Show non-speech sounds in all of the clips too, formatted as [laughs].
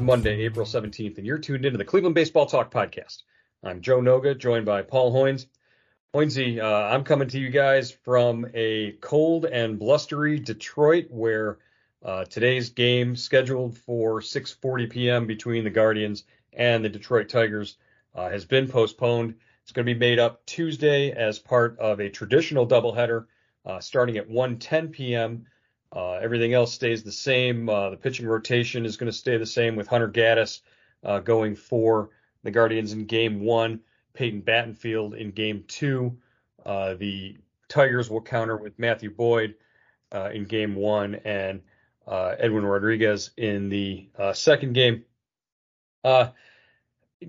Monday, April 17th, and you're tuned into the Cleveland Baseball Talk podcast. I'm Joe Noga, joined by Paul Hoynes. Hoynesy, uh, I'm coming to you guys from a cold and blustery Detroit, where uh, today's game, scheduled for 6:40 p.m. between the Guardians and the Detroit Tigers, uh, has been postponed. It's going to be made up Tuesday as part of a traditional doubleheader, uh, starting at 1:10 p.m. Uh, everything else stays the same. Uh, the pitching rotation is going to stay the same with Hunter Gaddis uh, going for the Guardians in game one, Peyton Battenfield in game two. Uh, the Tigers will counter with Matthew Boyd uh, in game one and uh, Edwin Rodriguez in the second game.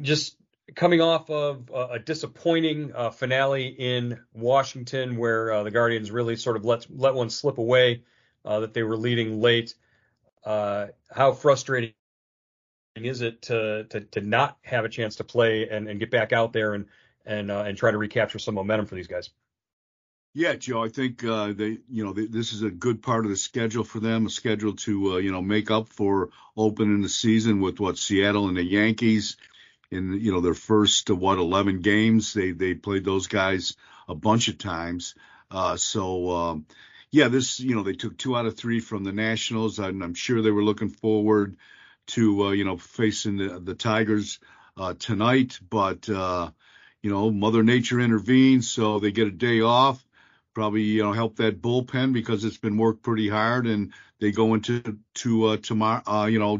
just coming off of a disappointing finale in Washington, where the Guardians really sort of let let one slip away uh, that they were leading late. Uh, how frustrating is it to, to to not have a chance to play and, and get back out there and and uh, and try to recapture some momentum for these guys? Yeah, Joe, I think uh, they, you know, they, this is a good part of the schedule for them, a schedule to, uh, you know, make up for opening the season with what Seattle and the Yankees in, you know, their first what 11 games. They they played those guys a bunch of times. Uh, so um, yeah, this, you know, they took two out of three from the Nationals, and I'm sure they were looking forward to, uh, you know, facing the, the Tigers uh, tonight. But, uh, you know, Mother Nature intervenes, so they get a day off. Probably, you know, help that bullpen because it's been worked pretty hard, and they go into to uh, tomorrow, uh, you know,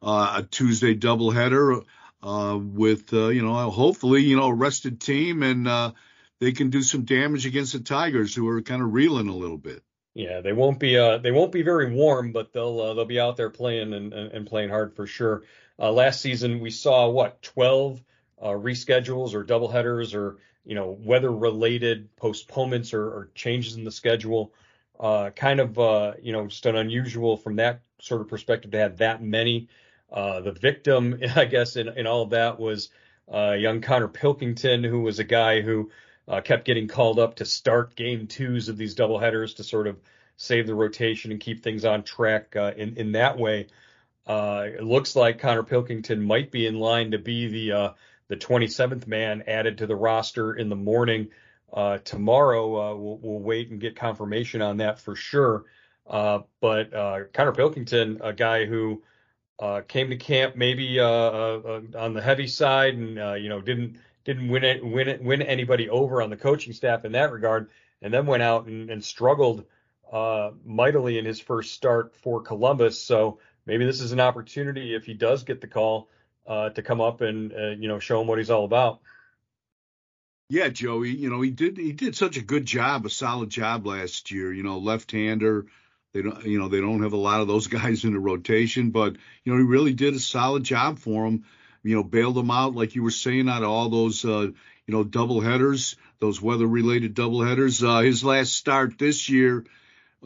uh, a Tuesday doubleheader uh, with, you know, hopefully, you know, a rested team, and uh, they can do some damage against the Tigers, who are kind of reeling a little bit. Yeah, they won't be uh, they won't be very warm, but they'll uh, they'll be out there playing and, and playing hard for sure. Uh, last season we saw what 12 uh, reschedules or doubleheaders or you know weather related postponements or, or, changes in the schedule. Uh, kind of uh, you know just an unusual from that sort of perspective to have that many. the victim, [laughs] I guess, in, in all of that was young Connor Pilkington, who was a guy who uh, kept getting called up to start game twos of these doubleheaders to sort of save the rotation and keep things on track uh, in in that way. Uh, it looks like Connor Pilkington might be in line to be the uh, the 27th man added to the roster in the morning. Uh, tomorrow uh, we'll, we'll, wait and get confirmation on that for sure. but Connor Pilkington, a guy who came to camp maybe on the heavy side and you know didn't didn't win it, win it, win anybody over on the coaching staff in that regard, and then went out and, and struggled uh, mightily in his first start for Columbus. So maybe this is an opportunity if he does get the call uh, to come up and uh, you know show him what he's all about. Yeah, Joey, you know he did he did such a good job, a solid job last year. You know, left-hander. They don't, you know, they don't have a lot of those [laughs] guys in the rotation, but you know he really did a solid job for them you know, bailed them out, like you were saying, out of all those, uh, you know, double headers, those weather related double headers. Uh, his last start this year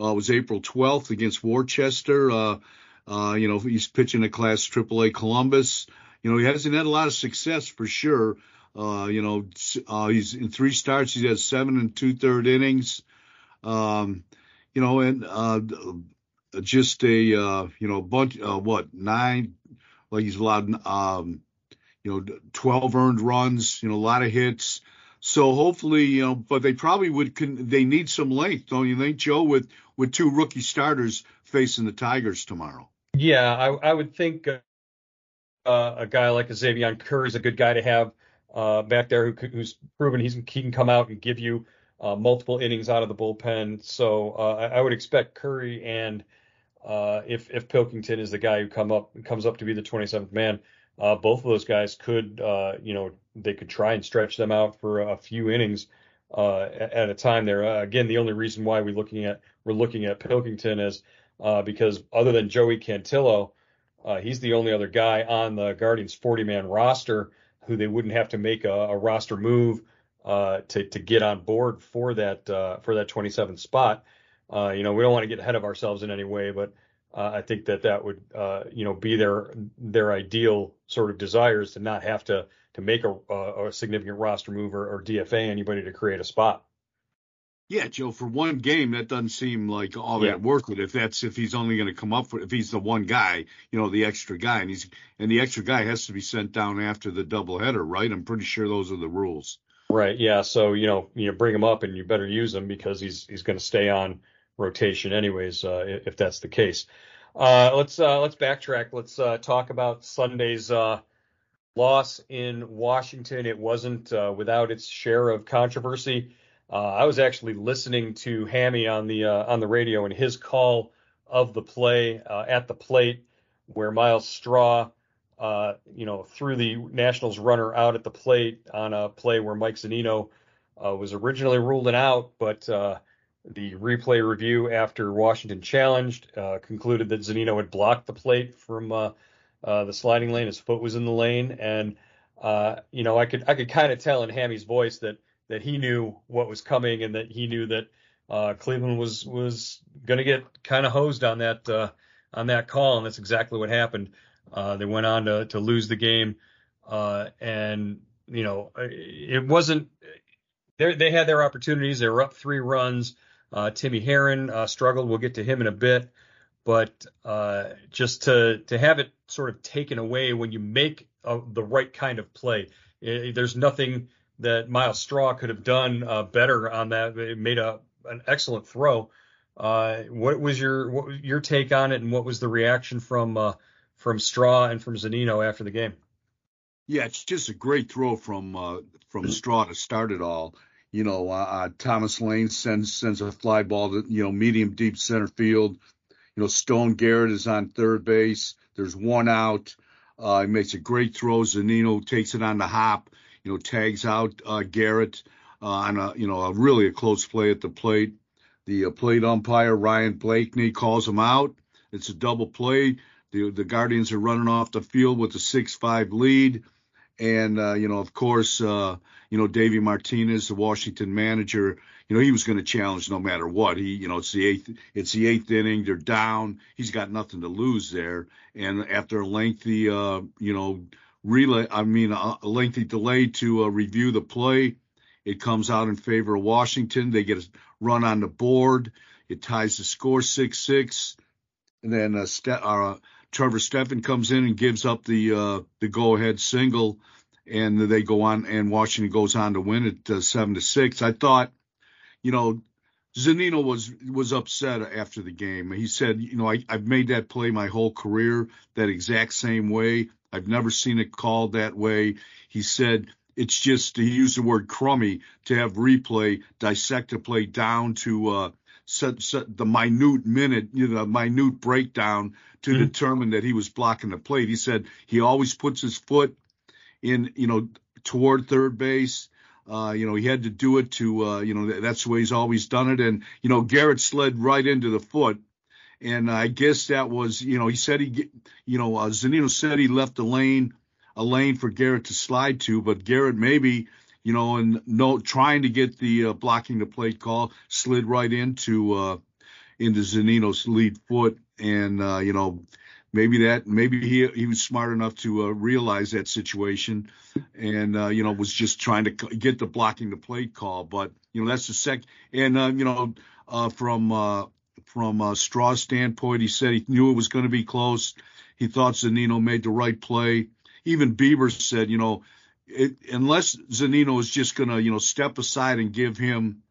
uh, was April 12th against Worcester. Uh, uh, you know, he's pitching a class AAA Columbus. You know, he hasn't had a lot of success for sure. Uh, you know, uh, he's in three starts. He's had seven and two third innings. Um, you know, and uh, just a uh, you know bunch uh, what nine like he's allowed um, you know, 12 earned runs, you know, a lot of hits. So hopefully, you know, but they probably would. Con- they need some length, don't you think, Joe? With with two rookie starters facing the Tigers tomorrow. Yeah, I, I would think uh, a guy like a Xzavion Curry is a good guy to have uh, back there who, who's proven he's, he can come out and give you uh, multiple innings out of the bullpen. So uh, I, I, would expect Curry and uh, if if Pilkington is the guy who come up comes up to be the 27th man, uh, both of those guys could, uh, you know, they could try and stretch them out for a few innings uh, at a time. There, uh, again, the only reason why we're looking at we're looking at Pilkington is uh, because other than Joey Cantillo, uh, he's the only other guy on the Guardians 40-man roster who they wouldn't have to make a, a roster move to to get on board for that for that 27th spot. you know, we don't want to get ahead of ourselves in any way, but uh, I think that that would, uh, you know, be their their ideal sort of desires to not have to to make a, a significant roster move or, or DFA anybody to create a spot. Yeah, Joe, for one game, that doesn't seem like all that yeah. worth it. If that's if he's only going to come up for if he's the one guy, you know, the extra guy, and he's and the extra guy has to be sent down after the doubleheader, right? I'm pretty sure those are the rules. Right. Yeah. So you know, you bring him up, and you better use him because he's he's going to stay on rotation anyways, uh, if that's the case. Uh, let's uh, let's backtrack. Let's talk about Sunday's loss in Washington. It wasn't without its share of controversy. I was actually listening to Hammy on the on the radio and his call of the play at the plate where Myles Straw, uh, you know, threw the Nationals runner out at the plate on a play where Mike Zunino uh, was originally ruled out, but uh, the replay review after Washington challenged concluded that Zunino had blocked the plate from the sliding lane. His foot was in the lane, and you know, I could I could kind of tell in Hammy's voice that that he knew what was coming and that he knew that uh, Cleveland was was going to get kind of hosed on that uh, on that call, and that's exactly what happened. Uh, they went on to to lose the game, uh, and you know it wasn't. They had their opportunities. They were up three runs. Uh, Timmy Herrin uh, struggled. We'll get to him in a bit, but just to to have it sort of taken away when you make the right kind of play, it, there's nothing that Myles Straw could have done uh, better on that. It made a an excellent throw. Uh, what was your what was your take on it, and what was the reaction from uh, from Straw and from Zunino after the game? Yeah, it's just a great throw from uh, from Straw to start it all. You know, uh, uh, Thomas Lane sends sends a fly ball to you know medium deep center field. You know, Stone Garrett is on third base. There's one out. Uh, he makes a great throw. Zunino takes it on the hop you know, tags out uh, Garrett uh, on a, you know, a really a close play at the plate. The uh, plate umpire Ryan Blakney calls him out. It's a double play. The the Guardians are running off the field with a six-five lead, and uh, you know, of course, uh, you know, Davey Martinez, the Washington manager, you know, he was going to challenge no matter what. He, you know, it's the eighth, it's the eighth inning. They're down. He's got nothing to lose there. And after a lengthy, uh, you know, relay, I mean, a, lengthy delay to uh, review the play. It comes out in favor of Washington. They get a run on the board. It ties the score 6 6. And then uh, Ste- uh, Trevor Stephan comes in and gives up the uh, the go ahead single. And they go on, and Washington goes on to win it uh, 7 to 6. I thought, you know, Zunino was was upset after the game. He said, you know, I, I've made that play my whole career that exact same way. I've never seen it called that way. He said it's just he used the word crummy to have replay dissect a play down to uh, set, set the minute minute, you know, minute breakdown to mm-hmm. determine that he was blocking the plate. He said he always puts his foot in, you know, toward third base. Uh, you know, he had to do it to, uh, you know, that's the way he's always done it. And, you know, Garrett slid right into the foot and I guess that was, you know, he said he, you know, uh, Zunino said he left a lane, a lane for Garrett to slide to, but Garrett maybe, you know, and no, trying to get the uh, blocking the plate call, slid right into uh, into Zunino's lead foot, and uh, you know, maybe that, maybe he he was smart enough to uh, realize that situation, and uh, you know, was just trying to get the blocking the plate call, but you know, that's the sec, and uh, you know, uh, from uh, from a Straw standpoint. He said he knew it was going to be close. He thought Zunino made the right play. Even Bieber said, you know, it, unless Zunino is just going to, you know, step aside and give him,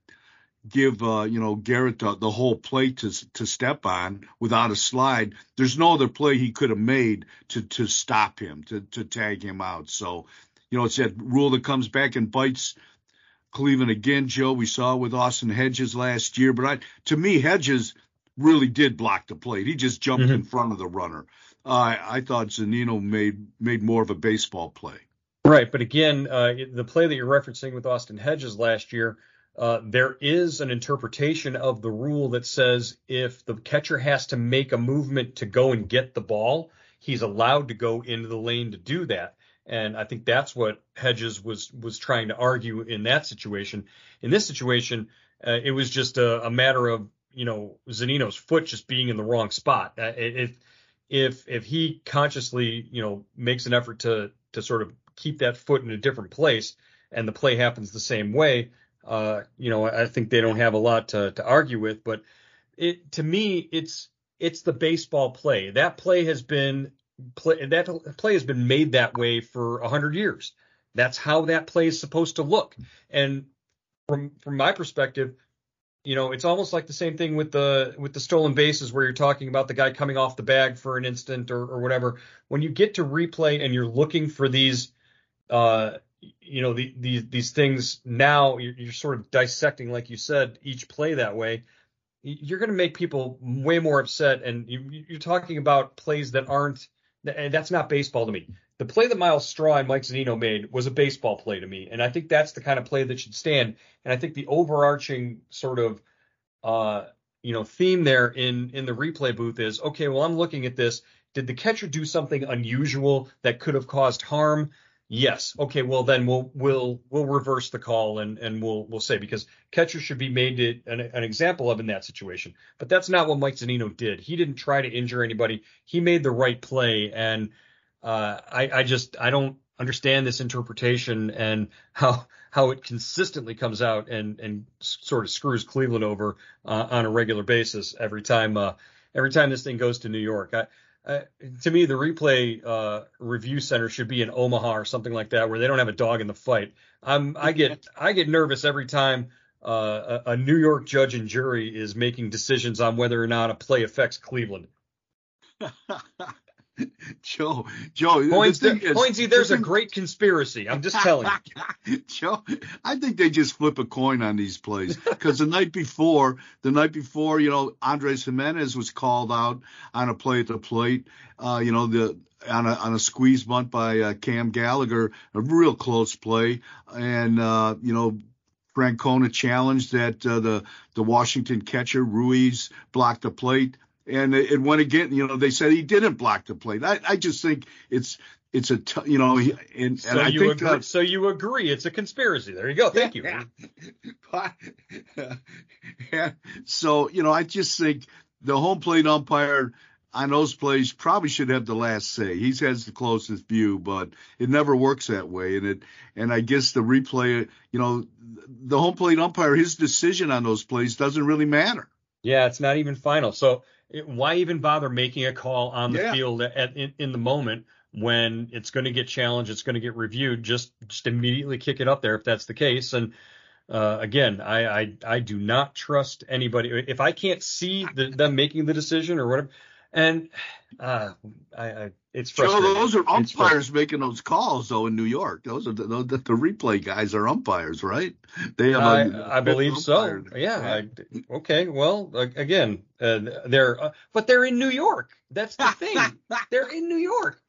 give, uh, you know, Garrett the, the whole play to to step on without a slide. There's no other play he could have made to to stop him, to to tag him out. So, you know, it's that rule that comes back and bites Cleveland again, Joe. We saw with Austin Hedges last year, but I, to me, Hedges really did block the plate. He just jumped mm-hmm. in front of the runner. Uh, I thought Zunino made made more of a baseball play. Right, but again, uh, the play that you're referencing with Austin Hedges last year, uh, there is an interpretation of the rule that says if the catcher has to make a movement to go and get the ball, he's allowed to go into the lane to do that. And I think that's what Hedges was was trying to argue in that situation. In this situation, uh, it was just a, a, matter of you know Zunino's foot just being in the wrong spot. Uh, if if if he consciously you know makes an effort to to sort of keep that foot in a different place, and the play happens the same way, uh, you know, I think they don't have a lot to, to argue with. But it to me, it's it's the baseball play. That play has been play that play has been made that way for a hundred years. That's how that play is supposed to look. And from from my perspective, you know, it's almost like the same thing with the with the stolen bases where you're talking about the guy coming off the bag for an instant or, or whatever. When you get to replay and you're looking for these uh you know the, these these things now you're, you're sort of dissecting like you said each play that way you're going to make people way more upset and you, you're talking about plays that aren't and that's not baseball to me the play that Myles Straw and Mike Zunino made was a baseball play to me, and I think that's the kind of play that should stand. And I think the overarching sort of uh, you know theme there in in the replay booth is okay. Well, I'm looking at this. Did the catcher do something unusual that could have caused harm? Yes. Okay. Well, then we'll we'll we'll reverse the call and and we'll we'll say because catcher should be made to, an, an example of in that situation. But that's not what Mike Zunino did. He didn't try to injure anybody. He made the right play and uh, I, I just I don't understand this interpretation and how how it consistently comes out and and sort of screws Cleveland over uh, on a regular basis every time uh, every time this thing goes to New York. I, I, to me, the replay uh, review center should be in Omaha or something like that, where they don't have a dog in the fight. I'm I get I get nervous every time uh, a, a New York judge and jury is making decisions on whether or not a play affects Cleveland. [laughs] Joe, Joe, Hoynesy, there's a great conspiracy. I'm just telling you. [laughs] Joe, I think they just flip a coin on these plays because the night before, the night before, you know, Andres Gimenez was called out on a play at the plate. Uh, you know, the on a on a squeeze bunt by uh, Cam Gallagher, a real close play, and uh, you know. Francona challenged that uh, the the Washington catcher Ruiz blocked the plate and it went again. You know, they said he didn't block the plate. I, I just think it's it's a t- you know, and, so and you think agree, that, so you agree it's a conspiracy. There you go. Thank you. [laughs] yeah. So you know, I just think the home plate umpire on those plays probably should have the last say. He has the closest view, but it never works that way. And it and I guess the replay, you know, the home plate umpire, his decision on those plays doesn't really matter. Yeah, it's not even final. So it, why even bother making a call on the yeah. field at, in, in the moment when it's going to get challenged, it's going to get reviewed? Just just immediately kick it up there if that's the case. And uh, again, I, I I do not trust anybody if I can't see the, them making the decision or whatever. And uh, I, I it's frustrating. Joe, those are umpires making those calls though in New York. Those are the, the, the replay guys are umpires, right? They have I, a, I believe so. Yeah. I, okay. Well, again, uh, they're uh, but they're in New York. That's the thing. [laughs] they're in New York.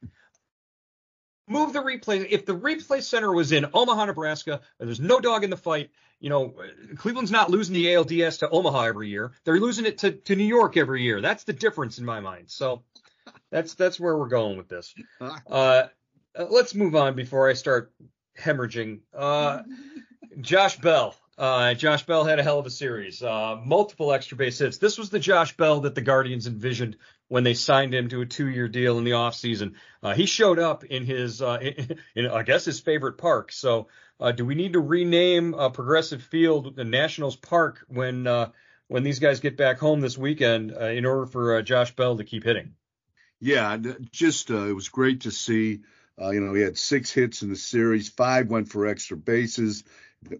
Move the replay. If the replay center was in Omaha, Nebraska, there's no dog in the fight. You know, Cleveland's not losing the ALDS to Omaha every year. They're losing it to, to New York every year. That's the difference in my mind. So that's that's where we're going with this. [laughs] Uh, let's move on before I start hemorrhaging. Uh, [laughs] Josh Bell. Uh, Josh Bell had a hell of a series. Uh, multiple extra base hits. This was the Josh Bell that the Guardians envisioned when they signed him to a two-year deal in the offseason. Uh, he showed up in his, uh, in, [laughs] in, I guess, his favorite park. So, uh, do we need to rename uh, Progressive Field the Nationals Park when uh, when these guys get back home this weekend uh, in order for uh, Josh Bell to keep hitting? Yeah, just uh, it was great to see. Uh, you know, he had six hits in the series, five went for extra bases,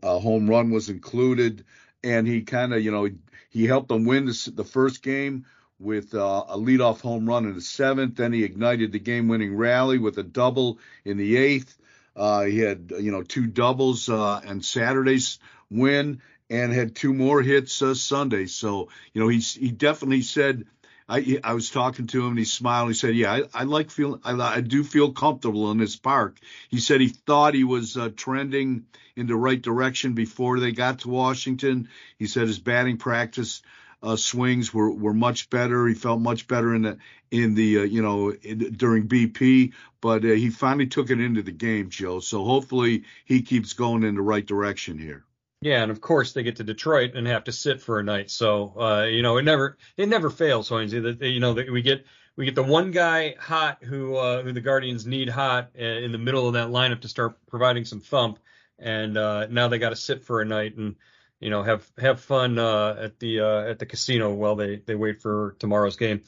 a home run was included, and he kind of, you know, he helped them win the, the first game with uh, a leadoff home run in the seventh. Then he ignited the game-winning rally with a double in the eighth. Uh, he had, you know, two doubles uh, and Saturday's win, and had two more hits uh, Sunday. So, you know, he's he definitely said I I was talking to him and he smiled. And He said, "Yeah, I, I like feeling. I, do feel comfortable in this park." He said he thought he was uh, trending in the right direction before they got to Washington. He said his batting practice uh, swings were were much better. He felt much better in the in the uh, you know in, during BP, but uh, he finally took it into the game, Joe. So hopefully he keeps going in the right direction here. Yeah, and of course they get to Detroit and have to sit for a night. So uh, you know, it never it never fails, Hoynesy. That you know that we get we get the one guy hot who uh, who the Guardians need hot uh, in the middle of that lineup to start providing some thump, and uh, now they got to sit for a night and you know have have fun uh, at the uh, at the casino while they they wait for tomorrow's game.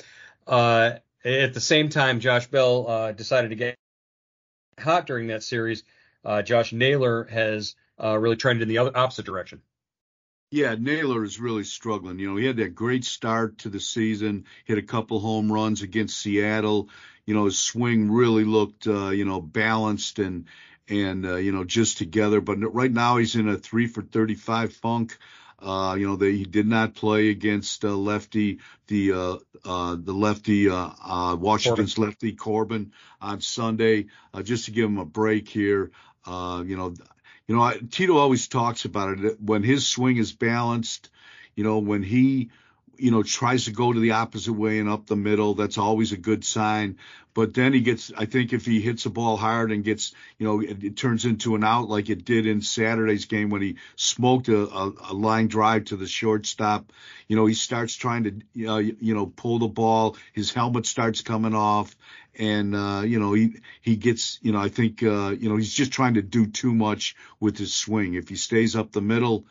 At the same time, Josh Bell decided to get hot during that series. Josh Naylor has really trended in the other opposite direction. Yeah, Naylor is really struggling. You know, he had that great start to the season, hit a couple home runs against Seattle. You know, his swing really looked, uh, you know, balanced and and uh, you know just together. But right now he's in a three for 35 funk. Uh, you know, they, he did not play against uh, lefty the uh, uh, the lefty uh, uh, Washington's Corbin. lefty Corbin on Sunday, uh, just to give him a break here. Uh, you know, you know, Tito always talks about it when his swing is balanced. You know, when he, you know, tries to go to the opposite way and up the middle, that's always a good sign. But then he gets, I think, if he hits the ball hard and gets, you know, it, it turns into an out like it did in Saturday's game when he smoked a, a, a line drive to the shortstop. You know, he starts trying to, uh, you know, pull the ball. His helmet starts coming off and uh, you know he he gets you know I think uh, you know he's just trying to do too much with his swing. If he stays up the middle,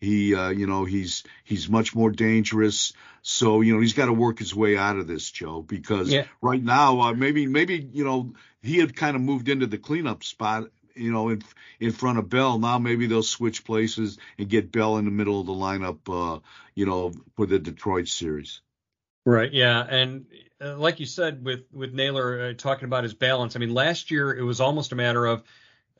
he uh, you know he's he's much more dangerous. So you know he's got to work his way out of this, Joe, because yeah. right now uh, maybe maybe you know he had kind of moved into the cleanup spot. You know, in in front of Bell. Now maybe they'll switch places and get Bell in the middle of the lineup. Uh, you know, for the Detroit series. Right. Yeah. And uh, like you said, with with Naylor uh, talking about his balance, I mean, last year it was almost a matter of,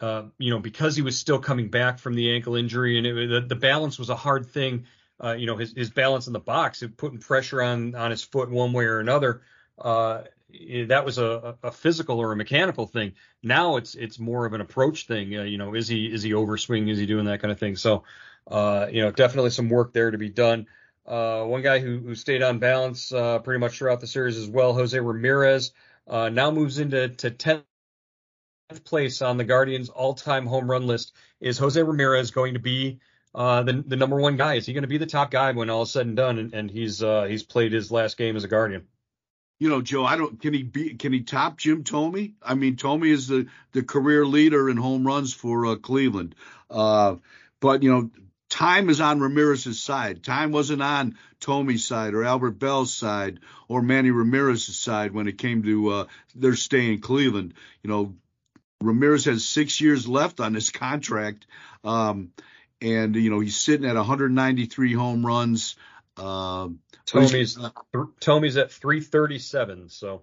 uh, you know, because he was still coming back from the ankle injury, and it, the, the balance was a hard thing. Uh, you know, his his balance in the box, putting pressure on on his foot one way or another. Uh, that was a, a physical or a mechanical thing. Now it's it's more of an approach thing. Uh, you know, is he is he overswinging? Is he doing that kind of thing? So, uh, you know, definitely some work there to be done. One guy who, who stayed on balance pretty much throughout the series as well, Jose Ramirez, now moves into to 10th place on the Guardians' all-time home run list. Is Jose Ramirez going to be uh, the the number one guy? Is he going to be the top guy when all is said and done? And, and he's uh, he's played his last game as a Guardian. You know, Joe, I don't. Can he be? Can he top Jim Thome? I mean, Thome is the the career leader in home runs for uh, Cleveland. but you know, time is on Ramirez's side. Time wasn't on Thome's side or Albert Belle's side or Manny Ramirez's side when it came to uh, their stay in Cleveland. You know, Ramirez has six years left on his contract, um, and you know he's sitting at 193 home runs. Uh, uh, at 337. So.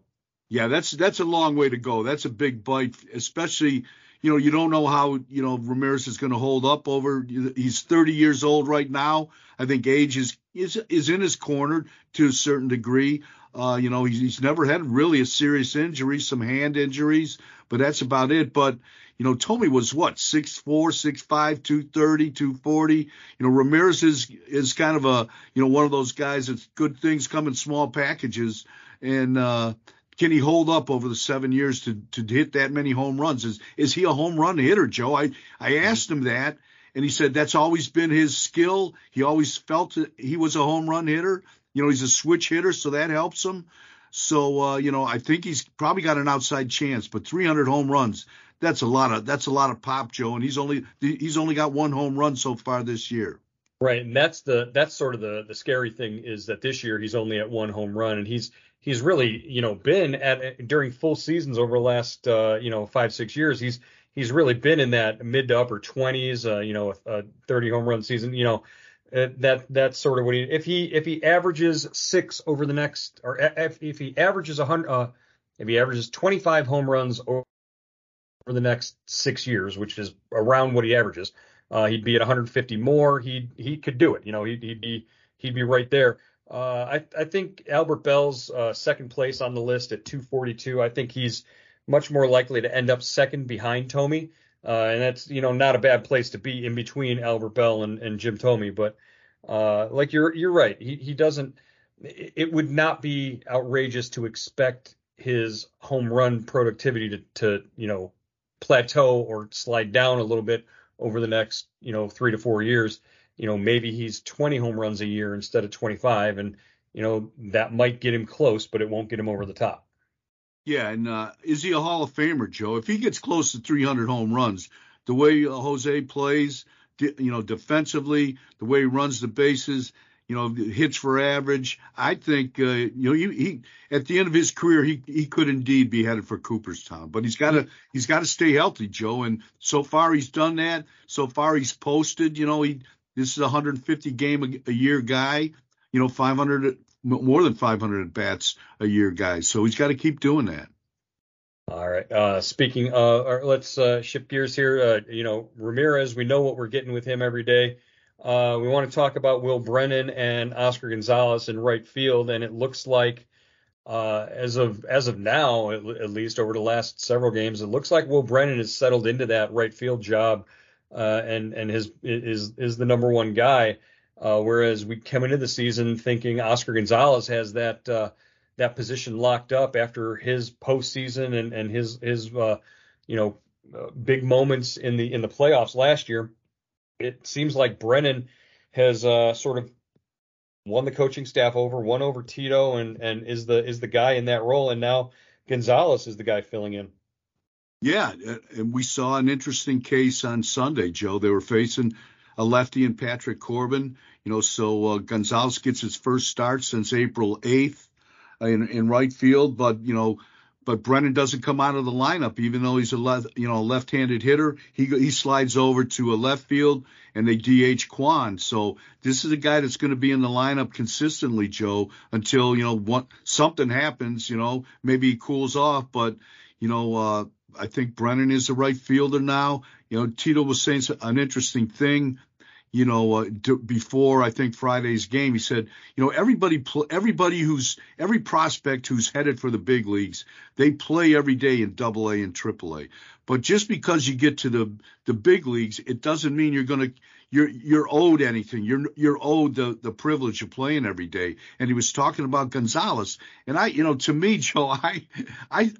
Yeah, that's that's a long way to go. That's a big bite, especially you know, you don't know how, you know, Ramirez is going to hold up over. He's 30 years old right now. I think age is is, is in his corner to a certain degree. Uh, you know, he's, he's never had really a serious injury, some hand injuries, but that's about it. But you know, Thome was what, 6'4, 6'5, 230, 240. You know, Ramirez is is kind of a, you know, one of those guys that good things come in small packages. And uh, can he hold up over the seven years to to hit that many home runs? Is is he a home run hitter, Joe? I I asked him that, and he said that's always been his skill. He always felt he was a home run hitter. You know, he's a switch hitter, so that helps him. So uh, you know, I think he's probably got an outside chance. But 300 home runs, that's a lot of that's a lot of pop, Joe. And he's only he's only got one home run so far this year. Right, and that's the that's sort of the the scary thing is that this year he's only at one home run, and he's he's really you know been at during full seasons over the last uh, you know five six years he's he's really been in that mid to upper 20s uh, you know a, a 30 home run season you know uh, that that's sort of what he if he if he averages six over the next or if, if he averages a hundred uh, if he averages 25 home runs over the next six years which is around what he averages uh, he'd be at 150 more he he could do it you know he'd, he'd be he'd be right there uh, I, I think Albert Belle's uh, second place on the list at 242. I think he's much more likely to end up second behind Thome. Uh, and that's, you know, not a bad place to be in between Albert Belle and, and Jim Thome. But uh, like you're you're right. He he doesn't. It would not be outrageous to expect his home run productivity to to you know plateau or slide down a little bit over the next you know three to four years you know, maybe he's 20 home runs a year instead of 25, and you know that might get him close, but it won't get him over the top. Yeah, and uh, is he a Hall of Famer, Joe? If he gets close to 300 home runs, the way Jose plays, you know, defensively, the way he runs the bases, you know, hits for average. I think, uh, you know, he, he, at the end of his career, he he could indeed be headed for Cooperstown, but he's got to he's got to stay healthy, Joe. And so far he's done that. So far he's posted. You know, he this is a 150 game a, a year guy. You know, 500 more than 500 at bats a year guys. So he's got to keep doing that. All right. Uh, speaking, uh, let's uh, shift gears here. Uh, you know, Ramirez, we know what we're getting with him every day. Uh, we want to talk about Will Brennan and Oscar Gonzalez in right field, and it looks like, uh, as of as of now, at, at, least over the last several games, it looks like Will Brennan has settled into that right field job, and and his is is the number one guy. Whereas we come into the season thinking Oscar Gonzalez has that that position locked up after his postseason and and his his uh, you know uh, big moments in the in the playoffs last year. It seems like Brennan has uh, sort of won the coaching staff over, won over Tito, and and is the is the guy in that role, and now Gonzalez is the guy filling in. Yeah, and we saw an interesting case on Sunday, Joe. They were facing a lefty and Patrick Corbin. You know, so uh, Gonzalez gets his first start since April 8th in, in right field, but you know, but Brennan doesn't come out of the lineup, even though he's a left, you know, left-handed hitter. He he slides over to a left field, and they DH Kwan. So this is a guy that's going to be in the lineup consistently, Joe, until you know what something happens. You know, maybe he cools off, but you know, uh, I think Brennan is the right fielder now. You know, Tito was saying an interesting thing you know, uh, d- before I think Friday's game, he said, you know, everybody, pl- everybody who's every prospect who's headed for the big leagues, they play every day in Double A and Triple A. But just because you get to the the big leagues, it doesn't mean you're going to you're you're owed anything. You're you're owed the the privilege of playing every day. And he was talking about Gonzalez, and I, you know, to me, [laughs] Joe, I, I,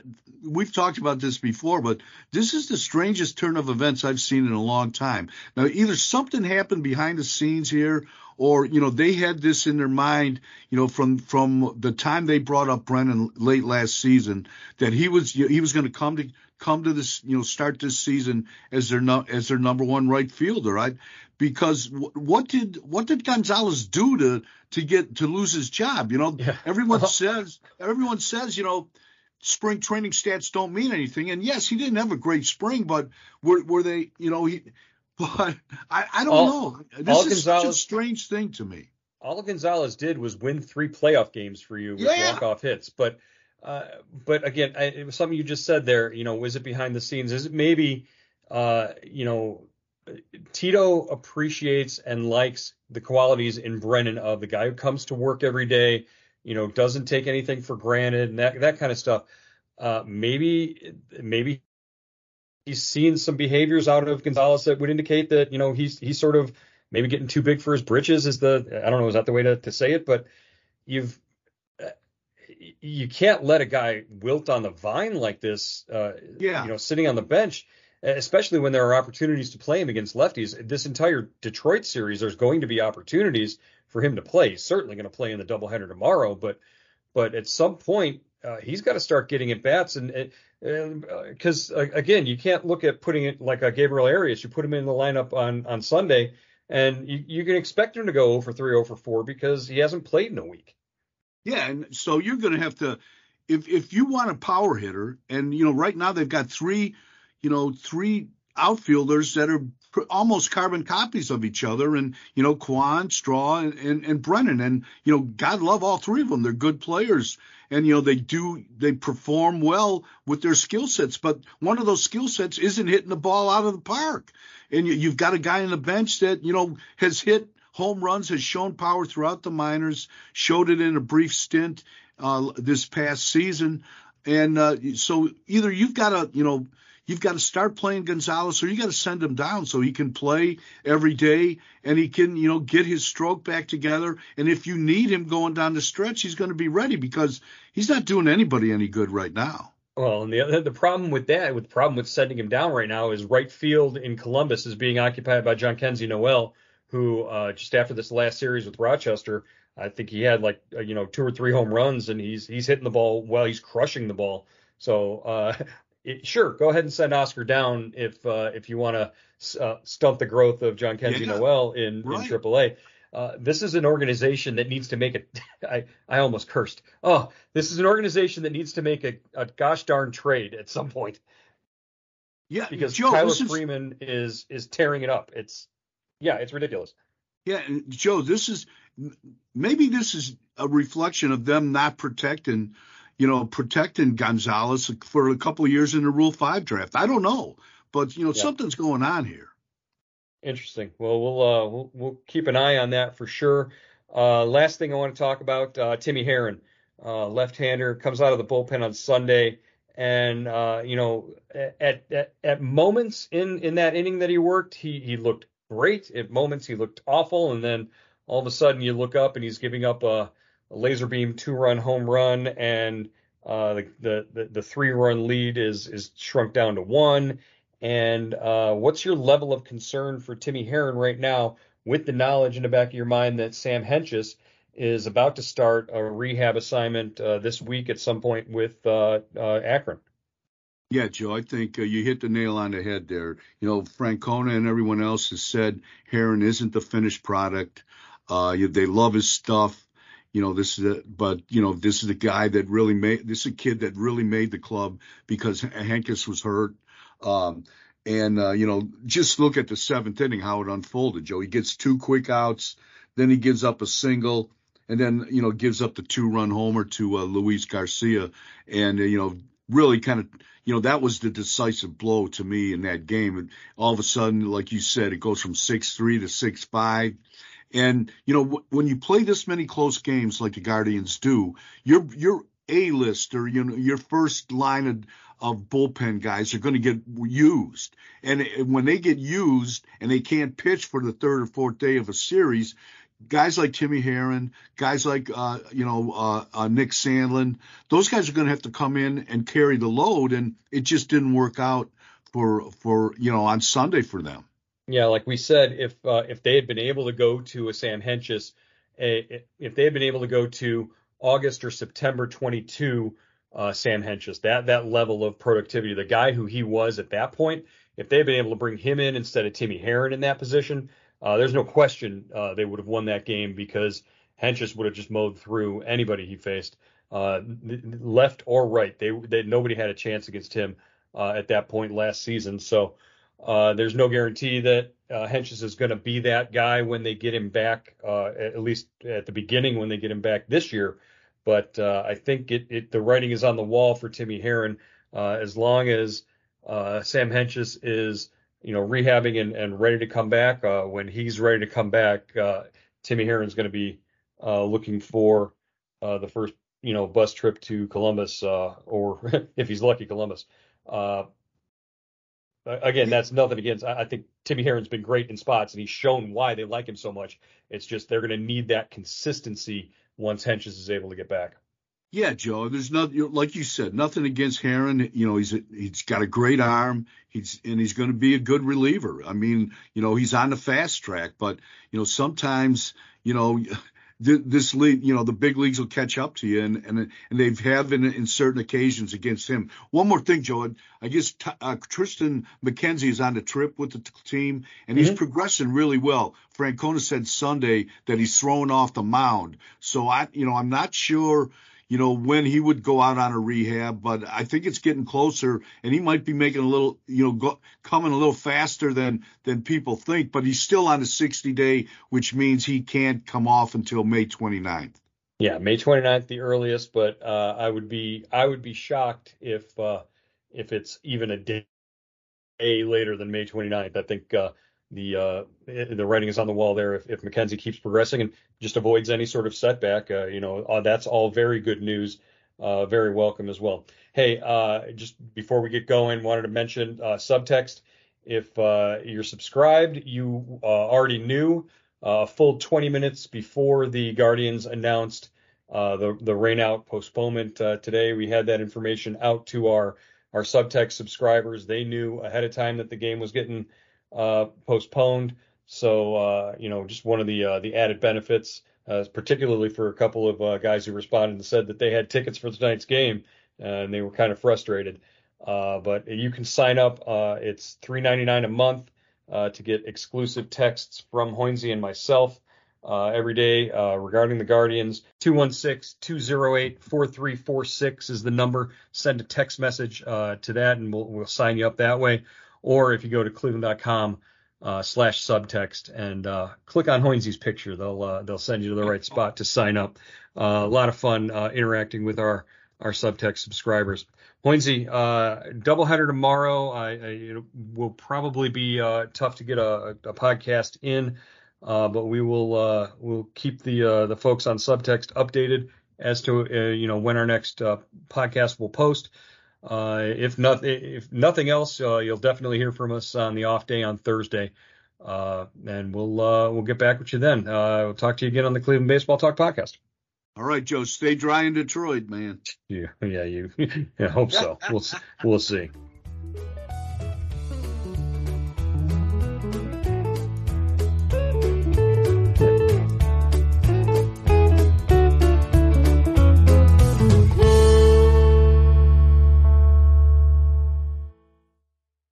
we've talked about this before, but this is the strangest turn of events I've seen in a long time. Now, either something happened behind the scenes here, or you know they had this in their mind, you know, from from the time they brought up Brennan late last season that he was he was going to come to come to this, you know, start this season as their as their number one right fielder, right? Because what did what did Gonzalez do to to get to lose his job? You know, yeah. everyone uh-huh. says everyone says, you know, spring training stats don't mean anything. And yes, he didn't have a great spring, but were were they, you know, he but I, I don't all, know. This is Gonzalez, such a strange thing to me. All Gonzalez did was win three playoff games for you with yeah. walk-off hits. But uh, but again, I, it was something you just said there. You know, was it behind the scenes? Is it maybe, uh, you know, Tito appreciates and likes the qualities in Brennan of the guy who comes to work every day, you know, doesn't take anything for granted and that that kind of stuff. Uh, maybe maybe he's seen some behaviors out of Gonzalez that would indicate that you know he's he's sort of maybe getting too big for his britches. Is the I don't know is that the way to, to say it? But you've you can't let a guy wilt on the vine like this. Uh, yeah. You know, sitting on the bench, especially when there are opportunities to play him against lefties. This entire Detroit series, there's going to be opportunities for him to play. He's certainly going to play in the doubleheader tomorrow, but but at some point uh, he's got to start getting at bats and because uh, again you can't look at putting it like a Gabriel Arias. You put him in the lineup on on Sunday and you, you can expect him to go over 3, 0 for 4 because he hasn't played in a week. Yeah, and so you're going to have to if if you want a power hitter, and you know right now they've got three, you know, three outfielders that are almost carbon copies of each other, and you know Kwan, Straw, and, and, and Brennan, and you know God love all three of them. They're good players, and you know they do they perform well with their skill sets. But one of those skill sets isn't hitting the ball out of the park, and you, you've got a guy on the bench that you know has hit home runs, has shown power throughout the minors, showed it in a brief stint uh, this past season. And uh, so either you've got to, you know, you've got to start playing Gonzalez or you got to send him down so he can play every day and he can, you know, get his stroke back together. And if you need him going down the stretch, he's going to be ready because he's not doing anybody any good right now. Well, and the the problem with that, with the problem with sending him down right now, is right field in Columbus is being occupied by Jhonkensy Noel, who uh, just after this last series with Rochester, I think he had like uh, you know two or three home runs, and he's he's hitting the ball well, he's crushing the ball. So uh, it, sure, go ahead and send Oscar down if uh, if you want to uh, stump the growth of Jhonkensy yeah, Noel in right. in AAA. Uh, this is an organization that needs to make it. [laughs] I, I almost cursed. Oh, this is an organization that needs to make a, a gosh darn trade at some point. Yeah, [laughs] because Joe, Tyler Freeman is... is is tearing it up. It's yeah, it's ridiculous. Yeah, and Joe, this is maybe this is a reflection of them not protecting, you know, protecting Gonzalez for a couple of years in the Rule Five draft. I don't know, but you know, yeah. something's going on here. Interesting. Well, we'll uh, we'll, we'll keep an eye on that for sure. Uh, last thing I want to talk about, uh, Timmy Herrin, uh, left-hander, comes out of the bullpen on Sunday, and uh, you know, at, at at moments in in that inning that he worked, he he looked great. At moments he looked awful, and then all of a sudden you look up and he's giving up a laser beam two run home run, and uh, the, the, the three run lead is is shrunk down to one. And uh, what's your level of concern for Timmy Herrin right now, with the knowledge in the back of your mind that Sam Hentges is about to start a rehab assignment uh, this week at some point with uh, uh, Akron? Yeah, Joe, I think uh, you hit the nail on the head there. You know, Francona and everyone else has said Herrin isn't the finished product. Uh, they love his stuff. You know, this is a, but you know, this is a guy that really made this is a kid that really made the club because Hentges was hurt. Um, and uh, you know, just look at the seventh inning how it unfolded. Joe, he gets two quick outs, then he gives up a single, and then you know gives up the two-run homer to uh, Luis Garcia, and uh, you know really kind of you know, that was the decisive blow to me in that game. And all of a sudden, like you said, it goes from six three to six five. And you know, w- when you play this many close games like the Guardians do, your your A list or you know your first line of of bullpen guys are going to get used. And when they get used and they can't pitch for the third or fourth day of a series, guys like Timmy Herrin, guys like uh, you know uh, uh, Nick Sandlin, those guys are going to have to come in and carry the load, and it just didn't work out for for you know on Sunday for them. Yeah, like we said, if uh, if they had been able to go to a Sam Hentges, if they had been able to go to August or September 22, uh, Sam Hentges, that that level of productivity, the guy who he was at that point, if they had been able to bring him in instead of Timmy Herrin in that position, uh, there's no question uh, they would have won that game because Hentges would have just mowed through anybody he faced, uh, left or right. They, they, nobody had a chance against him uh, at that point last season. So uh, there's no guarantee that uh, Hentges is going to be that guy when they get him back, at least at the beginning when they get him back this year. But I think it, it, the writing is on the wall for Timmy Herrin as long as Sam Hentges is you know, rehabbing and, and ready to come back. Uh, when he's ready to come back, uh, Timmy Herrin's going to be uh, looking for uh, the first, you know, bus trip to Columbus, uh, or [laughs] if he's lucky, Columbus. Again, that's nothing against. I, think Timmy Herrin's been great in spots, and he's shown why they like him so much. It's just they're going to need that consistency once Hentges is able to get back. Yeah, Joe. There's nothing like you said. Nothing against Herrin. You know, he's a, he's got a great arm. He's and he's going to be a good reliever. I mean, you know, he's on the fast track. But you know, sometimes you know, this league, you know, the big leagues will catch up to you, and and and they've have in, in certain occasions against him. One more thing, Joe. I guess uh, Triston McKenzie is on the trip with the team, and mm-hmm. he's progressing really well. Francona said Sunday that he's throwing off the mound. So I, you know, I'm not sure you know, when he would go out on a rehab, but I think it's getting closer and he might be making a little, you know, go, coming a little faster than, than people think, but he's still on a 60 day, which means he can't come off until May 29th. Yeah, May 29th, the earliest, but, uh, I would be, I would be shocked if, uh, if it's even a day later than May 29th. I think, uh, the uh, the writing is on the wall there. If, if McKenzie keeps progressing and just avoids any sort of setback, uh, you know uh, that's all very good news, uh, very welcome as well. Hey, uh, just before we get going, wanted to mention uh, subtext. If you're subscribed, you already knew a full 20 minutes before the Guardians announced the the rainout postponement today. We had that information out to our our subtext subscribers. They knew ahead of time that the game was getting uh, postponed. So uh, you know, just one of the uh, the added benefits, uh, particularly for a couple of uh, guys who responded and said that they had tickets for tonight's game and they were kind of frustrated. Uh, but you can sign up. Uh, it's $3.99 a month uh, to get exclusive texts from Hoynesy and myself uh, every day uh, regarding the Guardians. 216-208-4346 is the number. Send a text message uh, to that, and we'll, we'll sign you up that way. Or if you go to cleveland.com uh, slash subtext and uh, click on Hoynesy's picture, they'll uh, they'll send you to the right spot to sign up. a lot of fun interacting with our our subtext subscribers. Hoynesy, uh, doubleheader tomorrow. I, I, it will probably be uh, tough to get a, a podcast in, uh, but we will uh, we'll keep the uh, the folks on subtext updated as to uh, you know when our next podcast will post. Uh, if not if nothing else, uh, you'll definitely hear from us on the off day on Thursday, uh, and we'll we'll get back with you then. we'll talk to you again on the Cleveland Baseball Talk podcast. All right, Joe, stay dry in Detroit, man. [laughs] Yeah, yeah, you. [laughs] yeah, hope so. we'll we'll see.